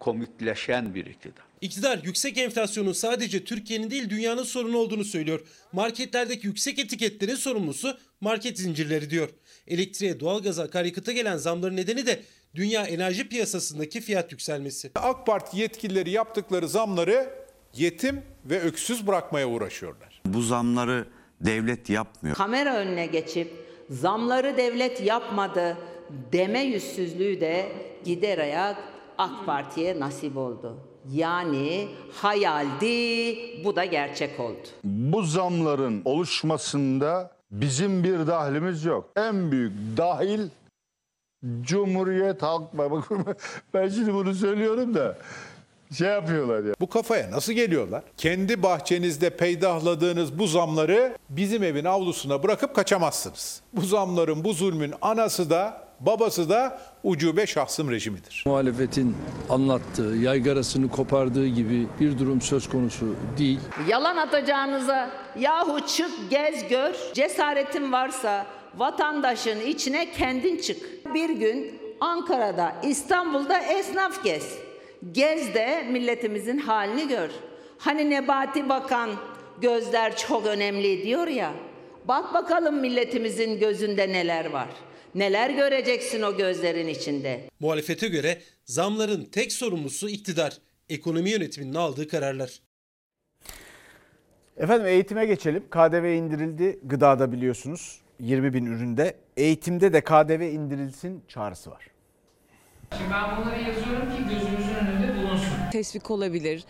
komikleşen bir iktidar. İktidar yüksek enflasyonun sadece Türkiye'nin değil dünyanın sorunu olduğunu söylüyor. Marketlerdeki yüksek etiketlerin sorumlusu market zincirleri diyor. Elektriğe, doğalgaza, akaryakıta gelen zamların nedeni de dünya enerji piyasasındaki fiyat yükselmesi. AK Parti yetkilileri yaptıkları zamları yetim ve öksüz bırakmaya uğraşıyorlar. Bu zamları devlet yapmıyor. Kamera önüne geçip zamları devlet yapmadı deme yüzsüzlüğü de gider ayak AK Parti'ye nasip oldu. Yani hayaldi, bu da gerçek oldu. Bu zamların oluşmasında bizim bir dahlimiz yok. En büyük dahil Cumhuriyet Halk ben şimdi bunu söylüyorum da şey yapıyorlar ya. Bu kafaya nasıl geliyorlar? Kendi bahçenizde peydahladığınız bu zamları bizim evin avlusuna bırakıp kaçamazsınız. Bu zamların, bu zulmün anası da babası da ucube şahsım rejimidir. Muhalefetin anlattığı, yaygarasını kopardığı gibi bir durum söz konusu değil. Yalan atacağınıza yahu çık gez gör. Cesaretin varsa vatandaşın içine kendin çık. Bir gün Ankara'da, İstanbul'da esnaf gez. Gez de milletimizin halini gör. Hani Nebati Bakan gözler çok önemli diyor ya. Bak bakalım milletimizin gözünde neler var. Neler göreceksin o gözlerin içinde? Muhalefete göre zamların tek sorumlusu iktidar. Ekonomi yönetiminin aldığı kararlar. Efendim eğitime geçelim. KDV indirildi gıdada biliyorsunuz 20 bin üründe. Eğitimde de KDV indirilsin çağrısı var. Şimdi ben bunları yazıyorum ki gözümüzün önünde bulunsun. Teşvik olabilir.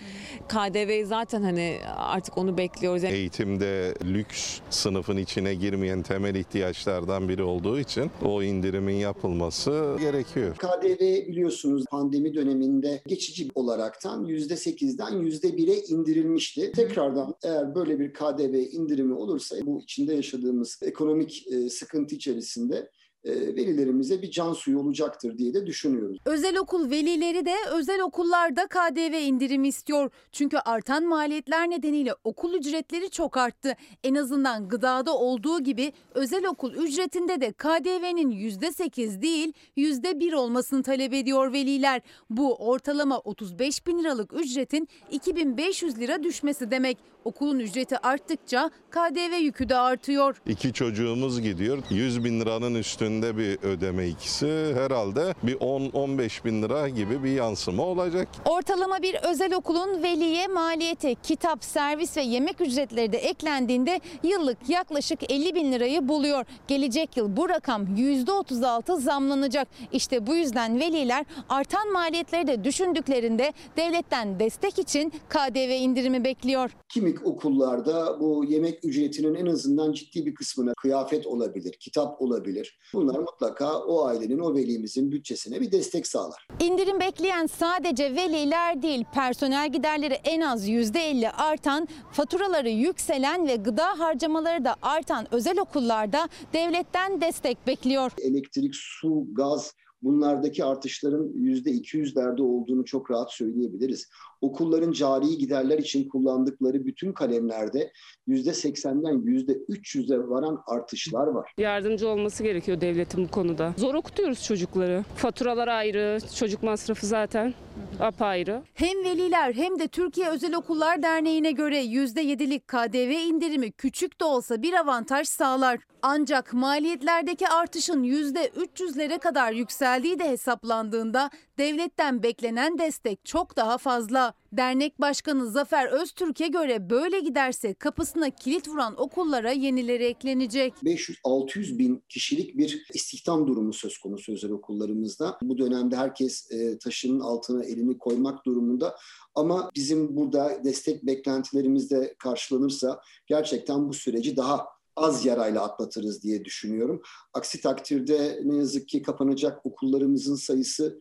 KDV zaten hani artık onu bekliyoruz. Yani Eğitimde lüks sınıfın içine girmeyen temel ihtiyaçlardan biri olduğu için o indirimin yapılması gerekiyor. KDV biliyorsunuz pandemi döneminde geçici olaraktan %8'den %1'e indirilmişti. Tekrardan eğer böyle bir KDV indirimi olursa bu içinde yaşadığımız ekonomik e, sıkıntı içerisinde e, velilerimize bir can suyu olacaktır diye de düşünüyoruz. Özel okul velileri de özel okullarda KDV indirimi istiyor. Çünkü artan maliyetler nedeniyle okul ücretleri çok arttı. En azından gıdada olduğu gibi özel okul ücretinde de KDV'nin %8 değil %1 olmasını talep ediyor veliler. Bu ortalama 35 bin liralık ücretin 2500 lira düşmesi demek. Okulun ücreti arttıkça KDV yükü de artıyor. İki çocuğumuz gidiyor. 100 bin liranın üstünde bir ödeme ikisi herhalde bir 10-15 bin lira gibi bir yansıma olacak. Ortalama bir özel okulun veliye maliyeti, kitap, servis ve yemek ücretleri de eklendiğinde yıllık yaklaşık 50 bin lirayı buluyor. Gelecek yıl bu rakam %36 zamlanacak. İşte bu yüzden veliler artan maliyetleri de düşündüklerinde devletten destek için KDV indirimi bekliyor. Kimi okullarda bu yemek ücretinin en azından ciddi bir kısmına kıyafet olabilir, kitap olabilir. Bunlar mutlaka o ailenin, o velimizin bütçesine bir destek sağlar. İndirim bekleyen sadece veliler değil, personel giderleri en az %50 artan, faturaları yükselen ve gıda harcamaları da artan özel okullarda devletten destek bekliyor. Elektrik, su, gaz bunlardaki artışların %200'lerde olduğunu çok rahat söyleyebiliriz. Okulların cari giderler için kullandıkları bütün kalemlerde %80'den %300'e varan artışlar var. Yardımcı olması gerekiyor devletin bu konuda. Zor okutuyoruz çocukları. Faturalar ayrı, çocuk masrafı zaten apayrı. Hem veliler hem de Türkiye Özel Okullar Derneği'ne göre %7'lik KDV indirimi küçük de olsa bir avantaj sağlar. Ancak maliyetlerdeki artışın %300'lere kadar yükseldiği de hesaplandığında devletten beklenen destek çok daha fazla. Dernek Başkanı Zafer Öztürk'e göre böyle giderse kapısına kilit vuran okullara yenileri eklenecek. 500-600 bin kişilik bir istihdam durumu söz konusu özel okullarımızda. Bu dönemde herkes e, taşının altına elini koymak durumunda. Ama bizim burada destek beklentilerimiz de karşılanırsa gerçekten bu süreci daha az yarayla atlatırız diye düşünüyorum. Aksi takdirde ne yazık ki kapanacak okullarımızın sayısı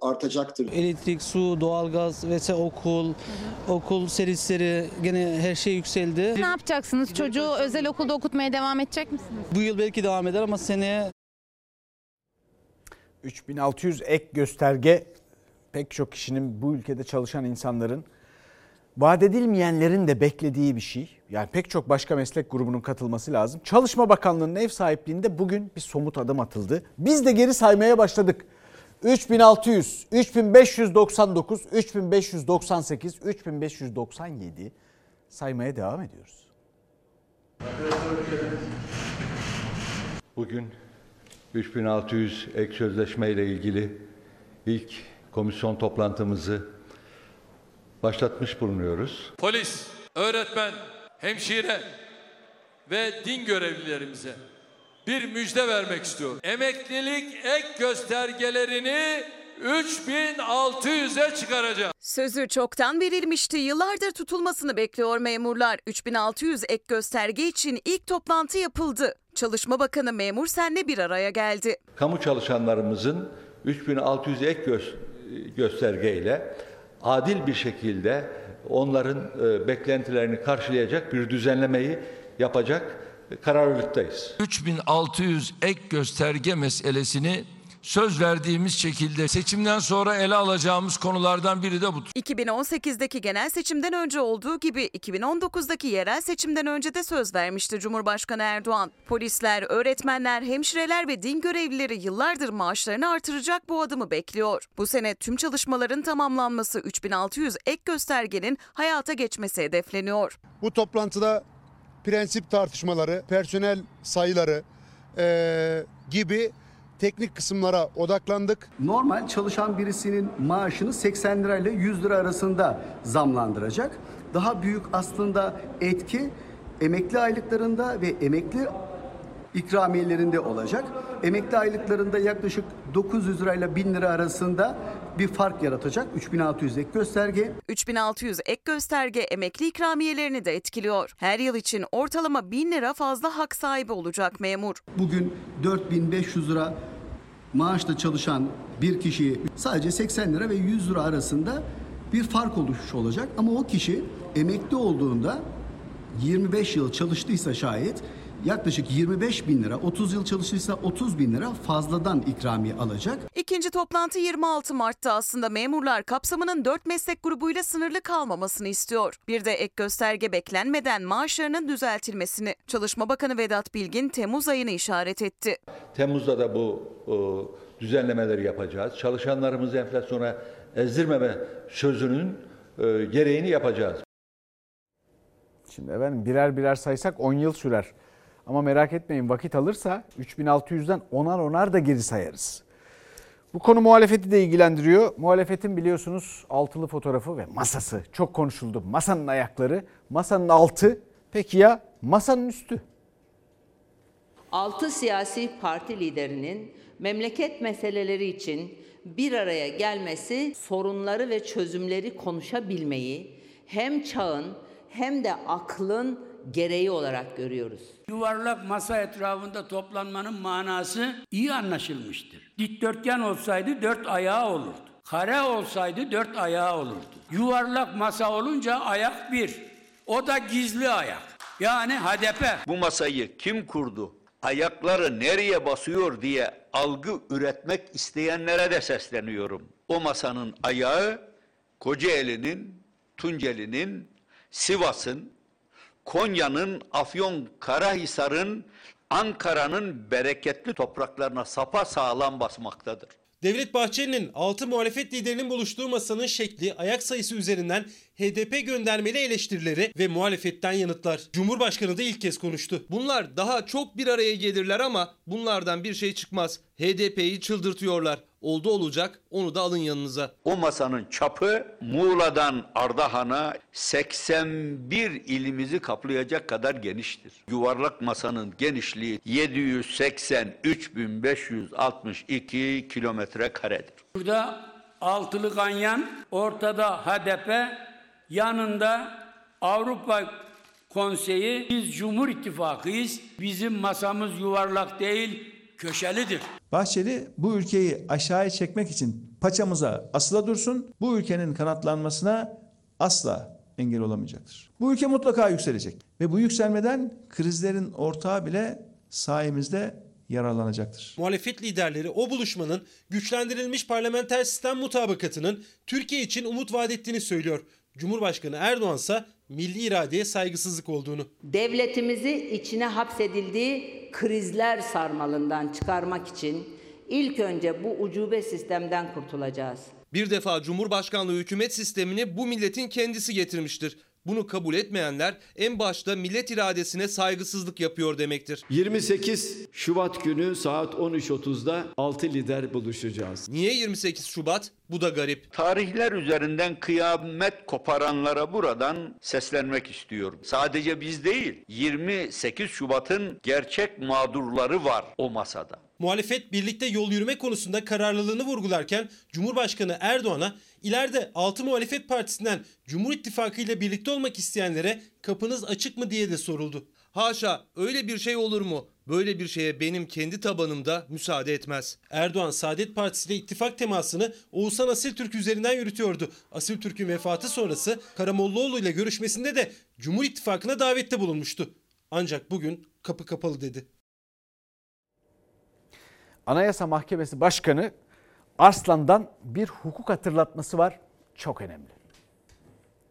artacaktır. Elektrik, su, doğalgaz vs okul, okul servisleri gene her şey yükseldi. Ne yapacaksınız? Çocuğu özel okulda okutmaya devam edecek misiniz? Bu yıl belki devam eder ama seneye 3600 ek gösterge pek çok kişinin bu ülkede çalışan insanların vaat edilmeyenlerin de beklediği bir şey. Yani pek çok başka meslek grubunun katılması lazım. Çalışma Bakanlığı'nın ev sahipliğinde bugün bir somut adım atıldı. Biz de geri saymaya başladık. 3600, 3599, 3598, 3597 saymaya devam ediyoruz. Bugün 3600 ek sözleşme ile ilgili ilk komisyon toplantımızı başlatmış bulunuyoruz. Polis, öğretmen, hemşire ve din görevlilerimize bir müjde vermek istiyorum. Emeklilik ek göstergelerini 3600'e çıkaracağız. Sözü çoktan verilmişti. Yıllardır tutulmasını bekliyor memurlar. 3600 ek gösterge için ilk toplantı yapıldı. Çalışma Bakanı Memur Sen'le bir araya geldi. Kamu çalışanlarımızın 3600 ek gö- göstergeyle adil bir şekilde onların e, beklentilerini karşılayacak bir düzenlemeyi yapacak kararlılıktayız. 3600 ek gösterge meselesini söz verdiğimiz şekilde seçimden sonra ele alacağımız konulardan biri de budur. 2018'deki genel seçimden önce olduğu gibi 2019'daki yerel seçimden önce de söz vermişti Cumhurbaşkanı Erdoğan. Polisler, öğretmenler, hemşireler ve din görevlileri yıllardır maaşlarını artıracak bu adımı bekliyor. Bu sene tüm çalışmaların tamamlanması 3600 ek göstergenin hayata geçmesi hedefleniyor. Bu toplantıda prensip tartışmaları, personel sayıları eee, gibi teknik kısımlara odaklandık. Normal çalışan birisinin maaşını 80 lira ile 100 lira arasında zamlandıracak. Daha büyük aslında etki emekli aylıklarında ve emekli ikramiyelerinde olacak. Emekli aylıklarında yaklaşık 900 lirayla 1000 lira arasında bir fark yaratacak. 3600 ek gösterge. 3600 ek gösterge emekli ikramiyelerini de etkiliyor. Her yıl için ortalama 1000 lira fazla hak sahibi olacak memur. Bugün 4500 lira maaşla çalışan bir kişiye sadece 80 lira ve 100 lira arasında bir fark oluşmuş olacak. Ama o kişi emekli olduğunda 25 yıl çalıştıysa şayet yaklaşık 25 bin lira, 30 yıl çalıştıysa 30 bin lira fazladan ikramiye alacak. İkinci toplantı 26 Mart'ta aslında memurlar kapsamının 4 meslek grubuyla sınırlı kalmamasını istiyor. Bir de ek gösterge beklenmeden maaşlarının düzeltilmesini. Çalışma Bakanı Vedat Bilgin Temmuz ayını işaret etti. Temmuz'da da bu e, düzenlemeleri yapacağız. Çalışanlarımızı enflasyona ezdirmeme sözünün e, gereğini yapacağız. Şimdi efendim birer birer saysak 10 yıl sürer. Ama merak etmeyin vakit alırsa 3600'den onar onar da geri sayarız. Bu konu muhalefeti de ilgilendiriyor. Muhalefetin biliyorsunuz altılı fotoğrafı ve masası çok konuşuldu. Masanın ayakları, masanın altı. Peki ya masanın üstü? Altı siyasi parti liderinin memleket meseleleri için bir araya gelmesi sorunları ve çözümleri konuşabilmeyi hem çağın hem de aklın gereği olarak görüyoruz. Yuvarlak masa etrafında toplanmanın manası iyi anlaşılmıştır. Dikdörtgen olsaydı dört ayağı olurdu. Kare olsaydı dört ayağı olurdu. Yuvarlak masa olunca ayak bir. O da gizli ayak. Yani HDP. Bu masayı kim kurdu? Ayakları nereye basıyor diye algı üretmek isteyenlere de sesleniyorum. O masanın ayağı Kocaeli'nin, Tunceli'nin, Sivas'ın, Konya'nın, Afyon, Karahisar'ın, Ankara'nın bereketli topraklarına sapa sağlam basmaktadır. Devlet Bahçeli'nin 6 muhalefet liderinin buluştuğu masanın şekli, ayak sayısı üzerinden HDP göndermeli eleştirileri ve muhalefetten yanıtlar. Cumhurbaşkanı da ilk kez konuştu. Bunlar daha çok bir araya gelirler ama bunlardan bir şey çıkmaz. HDP'yi çıldırtıyorlar. Oldu olacak onu da alın yanınıza. O masanın çapı Muğla'dan Ardahan'a 81 ilimizi kaplayacak kadar geniştir. Yuvarlak masanın genişliği 783.562 kilometre karedir. Burada altılı ganyan, ortada HDP, yanında Avrupa Konseyi. Biz Cumhur İttifakıyız. Bizim masamız yuvarlak değil, köşelidir. Bahçeli bu ülkeyi aşağıya çekmek için paçamıza asıla dursun. Bu ülkenin kanatlanmasına asla engel olamayacaktır. Bu ülke mutlaka yükselecek ve bu yükselmeden krizlerin ortağı bile sayemizde yararlanacaktır. Muhalefet liderleri o buluşmanın güçlendirilmiş parlamenter sistem mutabakatının Türkiye için umut vaat ettiğini söylüyor. Cumhurbaşkanı Erdoğan ise milli iradeye saygısızlık olduğunu. Devletimizi içine hapsedildiği krizler sarmalından çıkarmak için ilk önce bu ucube sistemden kurtulacağız. Bir defa Cumhurbaşkanlığı hükümet sistemini bu milletin kendisi getirmiştir. Bunu kabul etmeyenler en başta millet iradesine saygısızlık yapıyor demektir. 28 Şubat günü saat 13.30'da 6 lider buluşacağız. Niye 28 Şubat? Bu da garip. Tarihler üzerinden kıyamet koparanlara buradan seslenmek istiyorum. Sadece biz değil, 28 Şubat'ın gerçek mağdurları var o masada. Muhalefet birlikte yol yürüme konusunda kararlılığını vurgularken Cumhurbaşkanı Erdoğan'a ileride 6 muhalefet partisinden Cumhur İttifakı ile birlikte olmak isteyenlere kapınız açık mı diye de soruldu. Haşa öyle bir şey olur mu? Böyle bir şeye benim kendi tabanımda müsaade etmez. Erdoğan Saadet Partisi ile ittifak temasını Oğuzhan Asiltürk üzerinden yürütüyordu. Asiltürk'ün vefatı sonrası Karamollaoğlu ile görüşmesinde de Cumhur İttifakı'na davette bulunmuştu. Ancak bugün kapı kapalı dedi. Anayasa Mahkemesi Başkanı Arslan'dan bir hukuk hatırlatması var. Çok önemli.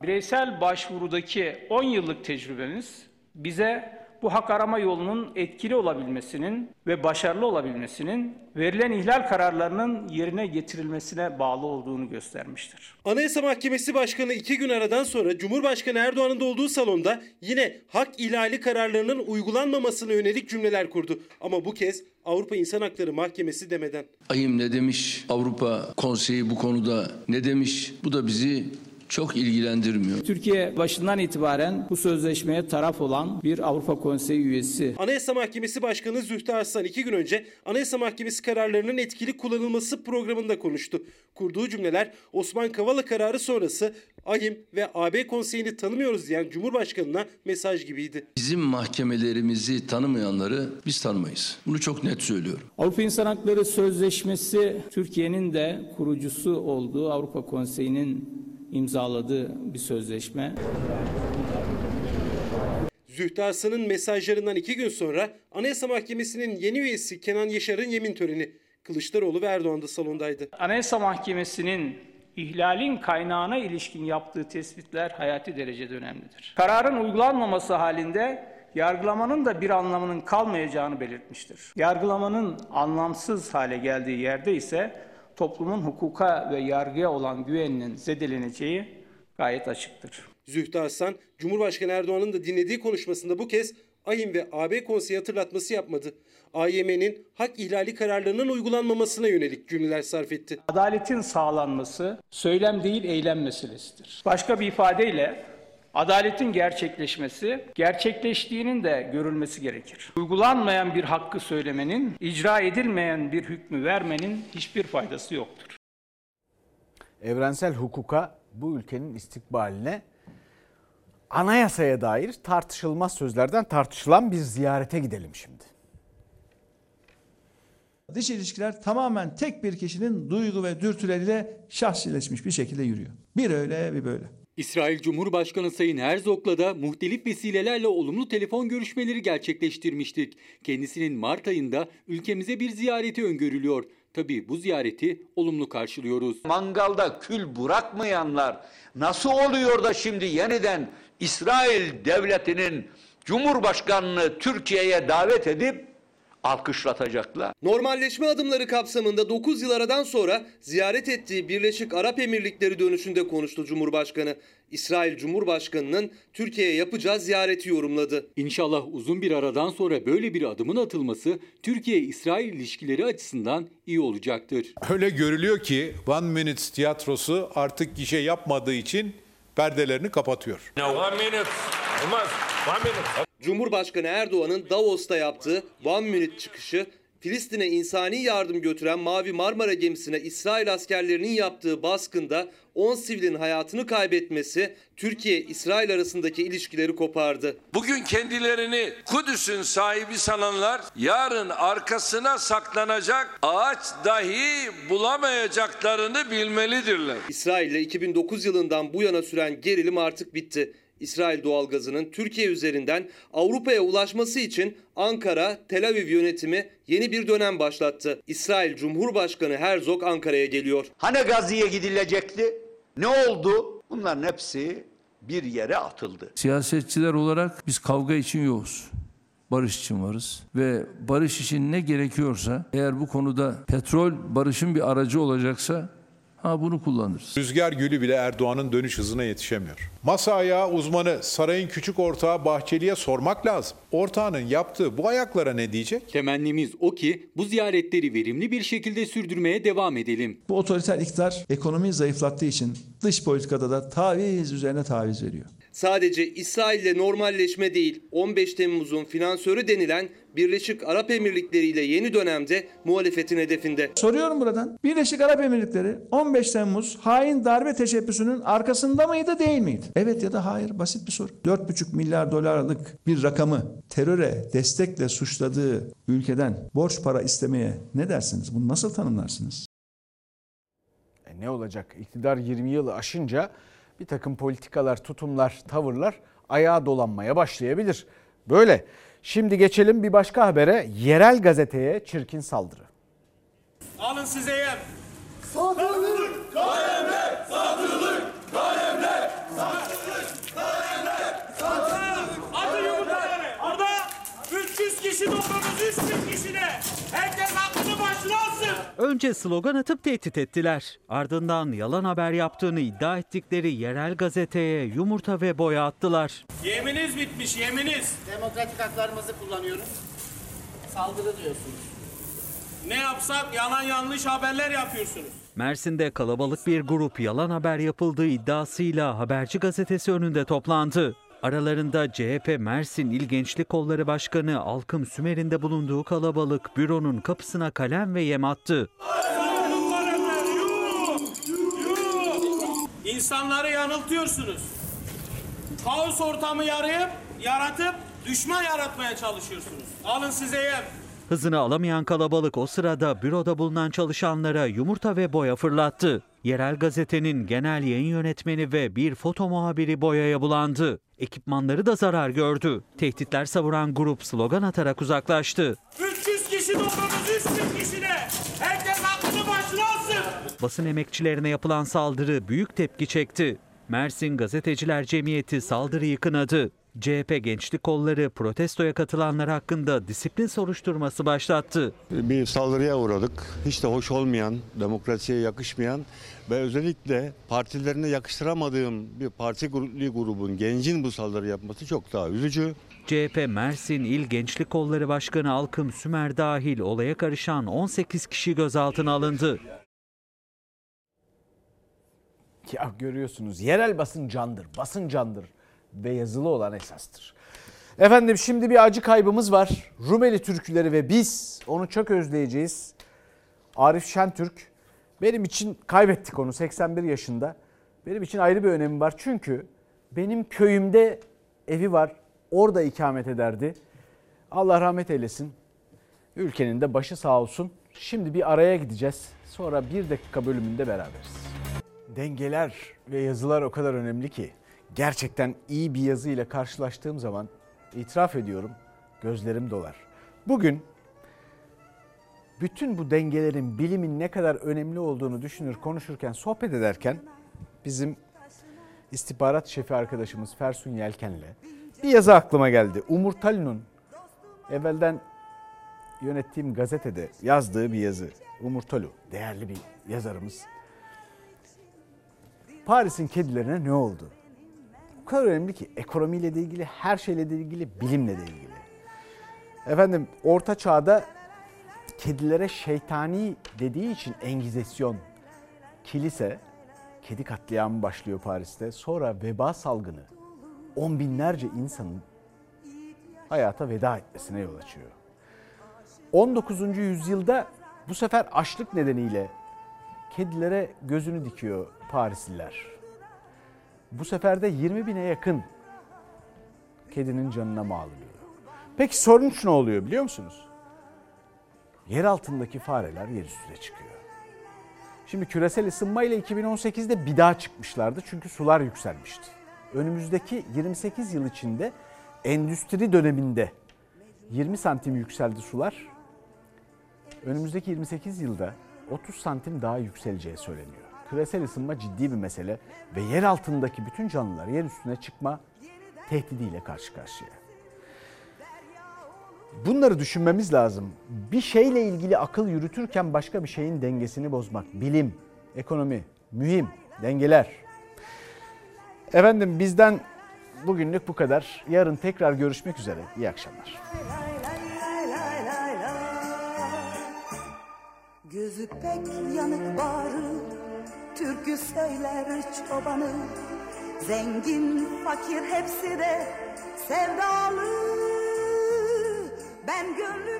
Bireysel başvurudaki 10 yıllık tecrübemiz bize bu hak arama yolunun etkili olabilmesinin ve başarılı olabilmesinin verilen ihlal kararlarının yerine getirilmesine bağlı olduğunu göstermiştir. Anayasa Mahkemesi Başkanı iki gün aradan sonra Cumhurbaşkanı Erdoğan'ın da olduğu salonda yine hak ihlali kararlarının uygulanmamasına yönelik cümleler kurdu. Ama bu kez Avrupa İnsan Hakları Mahkemesi demeden. Ayım ne demiş? Avrupa Konseyi bu konuda ne demiş? Bu da bizi çok ilgilendirmiyor. Türkiye başından itibaren bu sözleşmeye taraf olan bir Avrupa Konseyi üyesi. Anayasa Mahkemesi Başkanı Zühtü Arslan iki gün önce Anayasa Mahkemesi kararlarının etkili kullanılması programında konuştu. Kurduğu cümleler Osman Kavala kararı sonrası AYİM ve AB Konseyi'ni tanımıyoruz diyen Cumhurbaşkanı'na mesaj gibiydi. Bizim mahkemelerimizi tanımayanları biz tanımayız. Bunu çok net söylüyorum. Avrupa İnsan Hakları Sözleşmesi Türkiye'nin de kurucusu olduğu Avrupa Konseyi'nin imzaladığı bir sözleşme. Zühtü Arslan'ın mesajlarından iki gün sonra Anayasa Mahkemesi'nin yeni üyesi Kenan Yaşar'ın yemin töreni. Kılıçdaroğlu ve Erdoğan da salondaydı. Anayasa Mahkemesi'nin ihlalin kaynağına ilişkin yaptığı tespitler hayati derecede önemlidir. Kararın uygulanmaması halinde yargılamanın da bir anlamının kalmayacağını belirtmiştir. Yargılamanın anlamsız hale geldiği yerde ise toplumun hukuka ve yargıya olan güveninin zedeleneceği gayet açıktır. Zühtü Arslan, Cumhurbaşkanı Erdoğan'ın da dinlediği konuşmasında bu kez AYİM ve AB Konseyi hatırlatması yapmadı. AYM'nin hak ihlali kararlarının uygulanmamasına yönelik cümleler sarf etti. Adaletin sağlanması söylem değil eylem meselesidir. Başka bir ifadeyle adaletin gerçekleşmesi, gerçekleştiğinin de görülmesi gerekir. Uygulanmayan bir hakkı söylemenin, icra edilmeyen bir hükmü vermenin hiçbir faydası yoktur. Evrensel hukuka, bu ülkenin istikbaline, anayasaya dair tartışılmaz sözlerden tartışılan bir ziyarete gidelim şimdi. Dış ilişkiler tamamen tek bir kişinin duygu ve dürtüleriyle şahsileşmiş bir şekilde yürüyor. Bir öyle bir böyle. İsrail Cumhurbaşkanı Sayın Herzog'la da muhtelif vesilelerle olumlu telefon görüşmeleri gerçekleştirmiştik. Kendisinin Mart ayında ülkemize bir ziyareti öngörülüyor. Tabii bu ziyareti olumlu karşılıyoruz. Mangalda kül bırakmayanlar nasıl oluyor da şimdi yeniden İsrail devletinin Cumhurbaşkanını Türkiye'ye davet edip alkışlatacaklar. Normalleşme adımları kapsamında 9 yıl aradan sonra ziyaret ettiği Birleşik Arap Emirlikleri dönüşünde konuştu Cumhurbaşkanı. İsrail Cumhurbaşkanı'nın Türkiye'ye yapacağı ziyareti yorumladı. İnşallah uzun bir aradan sonra böyle bir adımın atılması Türkiye-İsrail ilişkileri açısından iyi olacaktır. Öyle görülüyor ki One Minute tiyatrosu artık gişe yapmadığı için perdelerini kapatıyor. One minute. Olmaz. One minute. Cumhurbaşkanı Erdoğan'ın Davos'ta yaptığı One Minute çıkışı Filistin'e insani yardım götüren Mavi Marmara gemisine İsrail askerlerinin yaptığı baskında 10 sivilin hayatını kaybetmesi Türkiye-İsrail arasındaki ilişkileri kopardı. Bugün kendilerini Kudüs'ün sahibi sananlar yarın arkasına saklanacak ağaç dahi bulamayacaklarını bilmelidirler. İsrail ile 2009 yılından bu yana süren gerilim artık bitti. İsrail doğalgazının Türkiye üzerinden Avrupa'ya ulaşması için Ankara, Tel Aviv yönetimi yeni bir dönem başlattı. İsrail Cumhurbaşkanı Herzog Ankara'ya geliyor. Hani Gazze'ye gidilecekti? Ne oldu? Bunların hepsi bir yere atıldı. Siyasetçiler olarak biz kavga için yokuz. Barış için varız ve barış için ne gerekiyorsa eğer bu konuda petrol barışın bir aracı olacaksa ha bunu kullanırız. Rüzgar gülü bile Erdoğan'ın dönüş hızına yetişemiyor. Masa ayağı uzmanı sarayın küçük ortağı Bahçeli'ye sormak lazım. Ortağının yaptığı bu ayaklara ne diyecek? Temennimiz o ki bu ziyaretleri verimli bir şekilde sürdürmeye devam edelim. Bu otoriter iktidar ekonomiyi zayıflattığı için dış politikada da taviz üzerine taviz veriyor. Sadece İsrail ile normalleşme değil, 15 Temmuz'un finansörü denilen Birleşik Arap Emirlikleri ile yeni dönemde muhalefetin hedefinde. Soruyorum buradan. Birleşik Arap Emirlikleri 15 Temmuz hain darbe teşebbüsünün arkasında mıydı değil miydi? Evet ya da hayır basit bir soru. 4,5 milyar dolarlık bir rakamı teröre destekle suçladığı ülkeden borç para istemeye ne dersiniz? Bunu nasıl tanımlarsınız? E ne olacak? İktidar 20 yılı aşınca bir takım politikalar, tutumlar, tavırlar ayağa dolanmaya başlayabilir. Böyle. Şimdi geçelim bir başka habere. Yerel gazeteye çirkin saldırı. Alın size yem. Satılık, kalemle, satılık, kalemle, satılık, kalemle, satılık. Atın yumurtaları. Orada 300 kişi toplamız 300 kişide. Herkes haklı. Önce slogan atıp tehdit ettiler. Ardından yalan haber yaptığını iddia ettikleri yerel gazeteye yumurta ve boya attılar. Yeminiz bitmiş yeminiz. Demokratik haklarımızı kullanıyoruz. Saldırı diyorsunuz. Ne yapsak yalan yanlış haberler yapıyorsunuz. Mersin'de kalabalık bir grup yalan haber yapıldığı iddiasıyla Haberci gazetesi önünde toplandı. Aralarında CHP Mersin İl Gençlik Kolları Başkanı Alkım Sümer'in de bulunduğu kalabalık büronun kapısına kalem ve yem attı. İnsanları yanıltıyorsunuz. Kaos ortamı yarayıp, yaratıp düşman yaratmaya çalışıyorsunuz. Alın size yem. Hızını alamayan kalabalık o sırada büroda bulunan çalışanlara yumurta ve boya fırlattı. Yerel gazetenin genel yayın yönetmeni ve bir foto muhabiri boyaya bulandı. Ekipmanları da zarar gördü. Tehditler savuran grup slogan atarak uzaklaştı. 300 kişi doktorunuz 3000 kişi de. Herkes aklını başına alsın. Basın emekçilerine yapılan saldırı büyük tepki çekti. Mersin Gazeteciler Cemiyeti saldırıyı kınadı. CHP Gençlik Kolları protestoya katılanlar hakkında disiplin soruşturması başlattı. Bir saldırıya uğradık. Hiç de hoş olmayan, demokrasiye yakışmayan ve özellikle partilerine yakıştıramadığım bir parti gru- grubun, gencin bu saldırı yapması çok daha üzücü. CHP Mersin İl Gençlik Kolları Başkanı Alkım Sümer dahil olaya karışan 18 kişi gözaltına alındı. Ya görüyorsunuz yerel basın candır, basın candır ve yazılı olan esastır. Efendim şimdi bir acı kaybımız var. Rumeli türküleri ve biz onu çok özleyeceğiz. Arif Şentürk benim için kaybettik onu 81 yaşında. Benim için ayrı bir önemi var çünkü benim köyümde evi var. Orada ikamet ederdi. Allah rahmet eylesin. Ülkenin de başı sağ olsun. Şimdi bir araya gideceğiz. Sonra bir dakika bölümünde beraberiz. Dengeler ve yazılar o kadar önemli ki gerçekten iyi bir yazıyla karşılaştığım zaman itiraf ediyorum gözlerim dolar. Bugün bütün bu dengelerin bilimin ne kadar önemli olduğunu düşünür konuşurken sohbet ederken bizim istihbarat şefi arkadaşımız Fersun Yelken'le bir yazı aklıma geldi. Umur Talin'in evvelden yönettiğim gazetede yazdığı bir yazı. Umur Talu değerli bir yazarımız. Paris'in kedilerine ne oldu? Kadar önemli ki ekonomiyle de ilgili, her şeyle de ilgili, bilimle de ilgili. Efendim orta çağda kedilere şeytani dediği için Engizisyon, kilise, kedi katliamı başlıyor Paris'te. Sonra veba salgını on binlerce insanın hayata veda etmesine yol açıyor. 19. yüzyılda bu sefer açlık nedeniyle kedilere gözünü dikiyor Parisliler. Bu sefer de 20 bine yakın kedinin canına mal oluyor. Peki sonuç ne oluyor biliyor musunuz? Yer altındaki fareler yer üstüne çıkıyor. Şimdi küresel ısınma ile 2018'de bir daha çıkmışlardı çünkü sular yükselmişti. Önümüzdeki 28 yıl içinde endüstri döneminde 20 santim yükseldi sular. Önümüzdeki 28 yılda 30 santim daha yükseleceği söyleniyor. Küresel ısınma ciddi bir mesele ve yer altındaki bütün canlılar yer üstüne çıkma tehdidiyle karşı karşıya. Bunları düşünmemiz lazım. Bir şeyle ilgili akıl yürütürken başka bir şeyin dengesini bozmak. Bilim, ekonomi, mühim, dengeler. Efendim bizden bugünlük bu kadar. Yarın tekrar görüşmek üzere. İyi akşamlar. Gözü pek yanık bağrı, türkü söyler çobanı. Zengin, fakir hepsi de sevdalı. Ben gönlümü